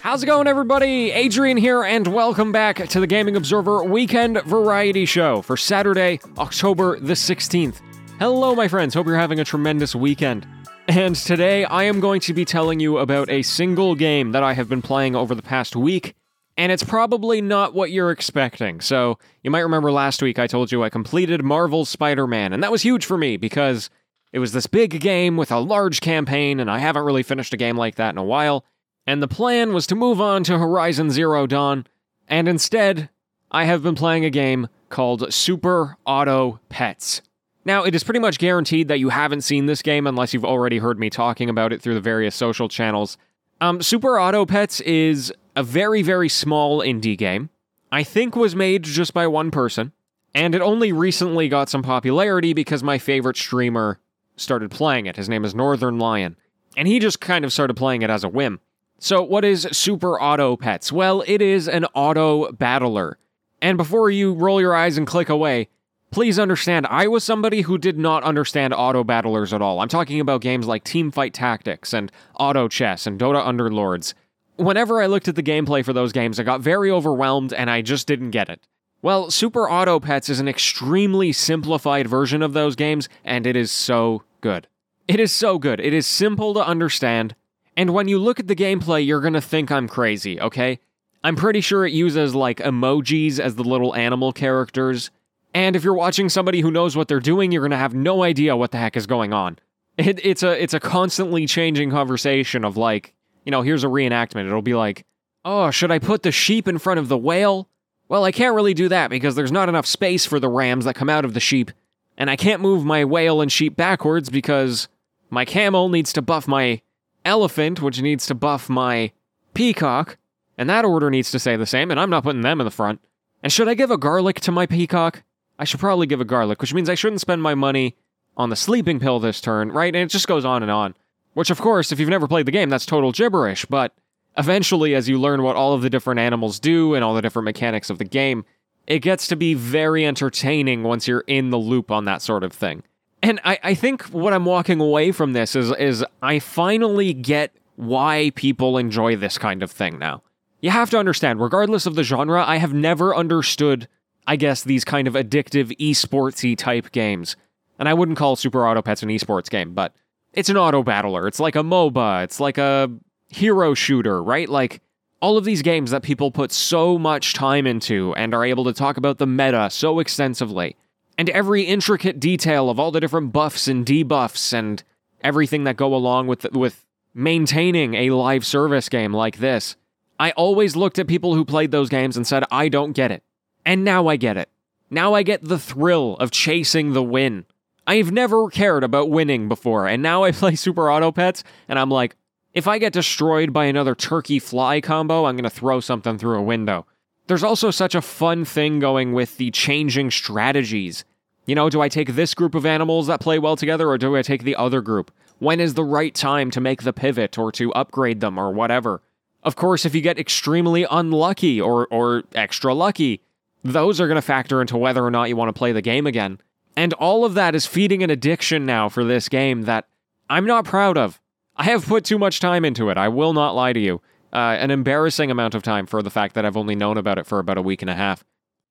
How's it going, everybody? Adrian here, and welcome back to the Gaming Observer Weekend Variety Show for Saturday, October the 16th. Hello, my friends. Hope you're having a tremendous weekend. And today I am going to be telling you about a single game that I have been playing over the past week, and it's probably not what you're expecting. So, you might remember last week I told you I completed Marvel's Spider-Man, and that was huge for me because it was this big game with a large campaign, and I haven't really finished a game like that in a while. And the plan was to move on to Horizon Zero Dawn, and instead, I have been playing a game called Super Auto Pets. Now, it is pretty much guaranteed that you haven't seen this game unless you've already heard me talking about it through the various social channels. Um, Super Auto Pets is a very, very small indie game. I think was made just by one person, and it only recently got some popularity because my favorite streamer started playing it. His name is Northernlion, and he just kind of started playing it as a whim. So, what is Super Auto Pets? Well, it is an auto battler. And before you roll your eyes and click away, please understand I was somebody who did not understand auto battlers at all. I'm talking about games like Teamfight Tactics and Auto Chess and Dota Underlords. Whenever I looked at the gameplay for those games, I got very overwhelmed and I just didn't get it. Well, Super Auto Pets is an extremely simplified version of those games, and it is so good. It is so good. It is simple to understand. And when you look at the gameplay, you're gonna think I'm crazy, okay? I'm pretty sure it uses like emojis as the little animal characters. And if you're watching somebody who knows what they're doing, you're gonna have no idea what the heck is going on. It, it's a it's a constantly changing conversation of like, you know, here's a reenactment. It'll be like, oh, should I put the sheep in front of the whale? Well, I can't really do that because there's not enough space for the rams that come out of the sheep, and I can't move my whale and sheep backwards because my camel needs to buff my elephant, which needs to buff my peacock, and that order needs to stay the same, and I'm not putting them in the front. And should I give a garlic to my peacock? I should probably give a garlic, which means I shouldn't spend my money on the sleeping pill this turn, right? And it just goes on and on. Which, of course, if you've never played the game, that's total gibberish, but eventually, as you learn what all of the different animals do and all the different mechanics of the game, it gets to be very entertaining once you're in the loop on that sort of thing. And I, I think what I'm walking away from this is is I finally get why people enjoy this kind of thing now. You have to understand, regardless of the genre, I have never understood, I guess, these kind of addictive esportsy type games. And I wouldn't call Super Auto Pets an esports game, but it's an auto battler. It's like a MOBA. It's like a hero shooter, right? Like all of these games that people put so much time into and are able to talk about the meta so extensively and every intricate detail of all the different buffs and debuffs and everything that go along with with maintaining a live service game like this. I always looked at people who played those games and said, I don't get it. And now I get it. Now I get the thrill of chasing the win. I've never cared about winning before, and now I play Super Auto Pets, and I'm like, if I get destroyed by another turkey fly combo, I'm gonna throw something through a window. There's also such a fun thing going with the changing strategies. You know, do I take this group of animals that play well together or do I take the other group? When is the right time to make the pivot or to upgrade them or whatever? Of course, if you get extremely unlucky or, or extra lucky, those are going to factor into whether or not you want to play the game again. And all of that is feeding an addiction now for this game that I'm not proud of. I have put too much time into it, I will not lie to you uh, an embarrassing amount of time for the fact that I've only known about it for about a week and a half.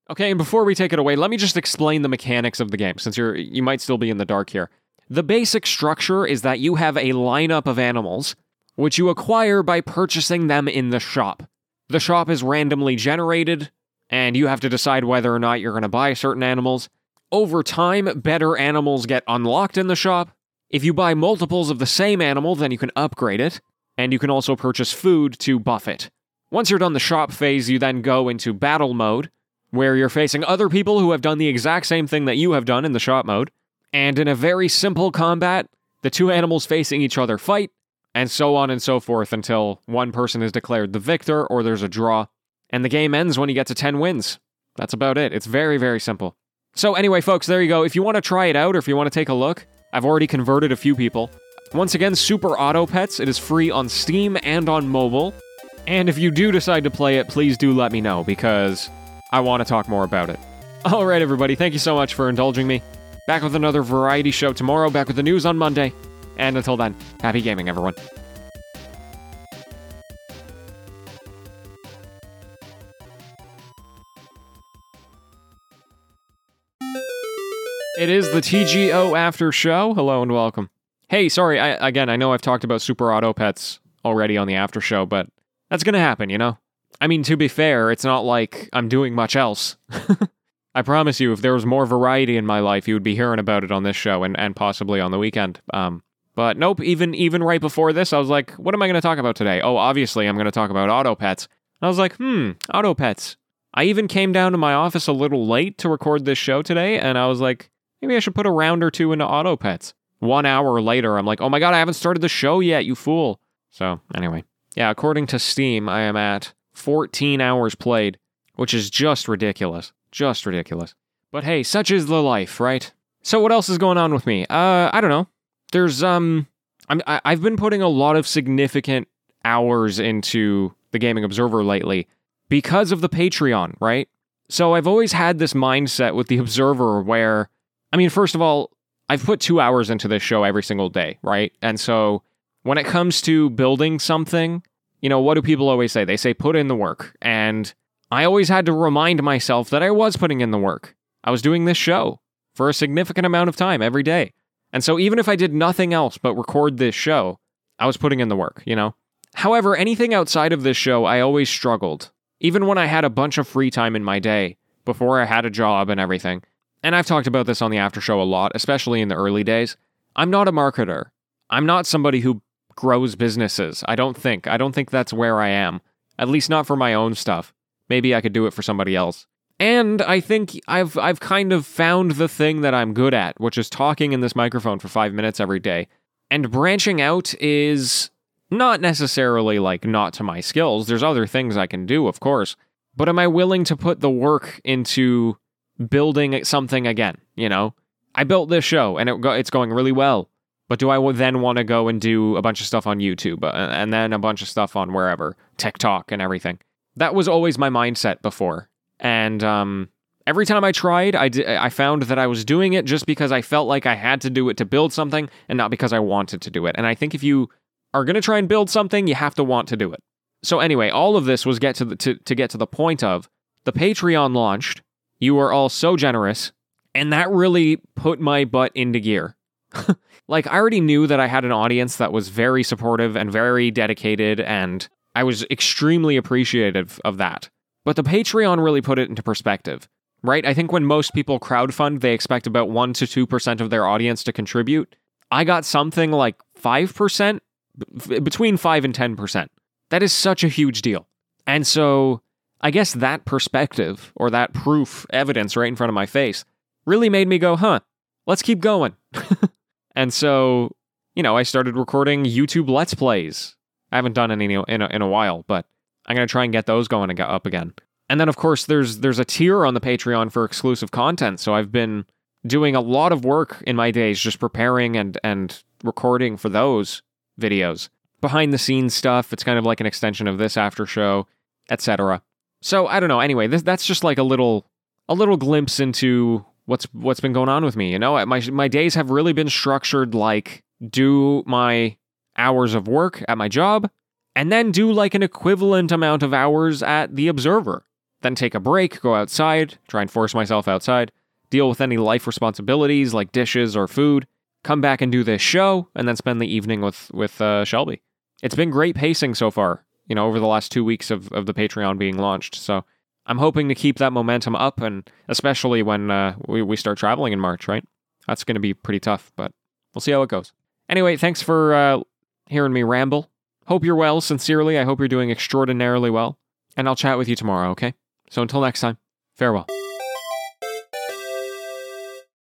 Okay, and before we take it away, let me just explain the mechanics of the game, since you're you might still be in the dark here. The basic structure is that you have a lineup of animals, which you acquire by purchasing them in the shop. The shop is randomly generated, and you have to decide whether or not you're going to buy certain animals. Over time, better animals get unlocked in the shop. If you buy multiples of the same animal, then you can upgrade it and you can also purchase food to buff it. Once you're done the shop phase, you then go into battle mode, where you're facing other people who have done the exact same thing that you have done in the shop mode. And in a very simple combat, the two animals facing each other fight, and so on and so forth until one person is declared the victor or there's a draw. And the game ends when you get to 10 wins. That's about it. It's very, very simple. So, anyway, folks, there you go. If you want to try it out or if you want to take a look, I've already converted a few people. Once again, Super Auto Pets. It is free on Steam and on mobile. And if you do decide to play it, please do let me know because I want to talk more about it. All right, everybody, thank you so much for indulging me. Back with another variety show tomorrow, back with the news on Monday. And until then, happy gaming, everyone. It is the TGO After Show. Hello and welcome. Hey, sorry, I, again, I know I've talked about Super Auto Pets already on the After Show, but that's gonna happen, you know? I mean, to be fair, it's not like I'm doing much else. I promise you, if there was more variety in my life, you would be hearing about it on this show and, and possibly on the weekend. Um, but nope, even even right before this, I was like, what am I going to talk about today? Oh, obviously, I'm going to talk about auto pets. I was like, hmm, auto pets. I even came down to my office a little late to record this show today, and I was like, maybe I should put a round or two into auto pets. One hour later, I'm like, oh my god, I haven't started the show yet, you fool. So, anyway, yeah, according to Steam, I am at 14 hours played, which is just ridiculous. Just ridiculous. But hey, such is the life, right? So what else is going on with me? Uh, I don't know. There's um, I'm I, I've been putting a lot of significant hours into the Gaming Observer lately because of the Patreon, right? So I've always had this mindset with the Observer where, I mean, first of all, I've put two hours into this show every single day, right? And so when it comes to building something, you know, what do people always say? They say put in the work. And I always had to remind myself that I was putting in the work. I was doing this show for a significant amount of time every day. And so even if I did nothing else but record this show, I was putting in the work, you know? However, anything outside of this show, I always struggled. Even when I had a bunch of free time in my day, before I had a job and everything. And I've talked about this on the after show a lot, especially in the early days. I'm not a marketer. I'm not somebody who grows businesses. I don't think. I don't think that's where I am. At least not for my own stuff. Maybe I could do it for somebody else. And I think I've I've kind of found the thing that I'm good at, which is talking in this microphone for 5 minutes every day. And branching out is not necessarily like not to my skills. There's other things I can do, of course. But am I willing to put the work into building something again, you know? I built this show and it it's going really well. But do I then want to go and do a bunch of stuff on YouTube uh, and then a bunch of stuff on wherever, TikTok and everything? That was always my mindset before. And um, every time I tried, I, d- I found that I was doing it just because I felt like I had to do it to build something and not because I wanted to do it. And I think if you are going to try and build something, you have to want to do it. So anyway, all of this was get to the, to, to get to the point of the Patreon launched. You were all so generous, and that really put my butt into gear. like I already knew that I had an audience that was very supportive and very dedicated and I was extremely appreciative of that. But the Patreon really put it into perspective, right? I think when most people crowdfund, they expect about 1 to 2% of their audience to contribute. I got something like 5%, between 5 and 10%. That is such a huge deal. And so I guess that perspective or that proof, evidence right in front of my face, really made me go, huh, let's keep going. and so, you know, I started recording YouTube Let's Plays I haven't done any in a, in a while, but I'm gonna try and get those going and get up again. And then of course there's there's a tier on the Patreon for exclusive content. So I've been doing a lot of work in my days just preparing and and recording for those videos. Behind the scenes stuff, it's kind of like an extension of this after show, etc. So I don't know. Anyway, this, that's just like a little a little glimpse into what's what's been going on with me. You know, my my days have really been structured like do my hours of work at my job, and then do like an equivalent amount of hours at the Observer. Then take a break, go outside, try and force myself outside, deal with any life responsibilities like dishes or food, come back and do this show, and then spend the evening with with uh, Shelby. It's been great pacing so far, you know, over the last two weeks of, of the Patreon being launched. So I'm hoping to keep that momentum up, and especially when uh, we, we start traveling in March, right? That's going to be pretty tough, but we'll see how it goes. Anyway, thanks for uh, hearing me ramble. Hope you're well, sincerely. I hope you're doing extraordinarily well. And I'll chat with you tomorrow, okay? So until next time, farewell.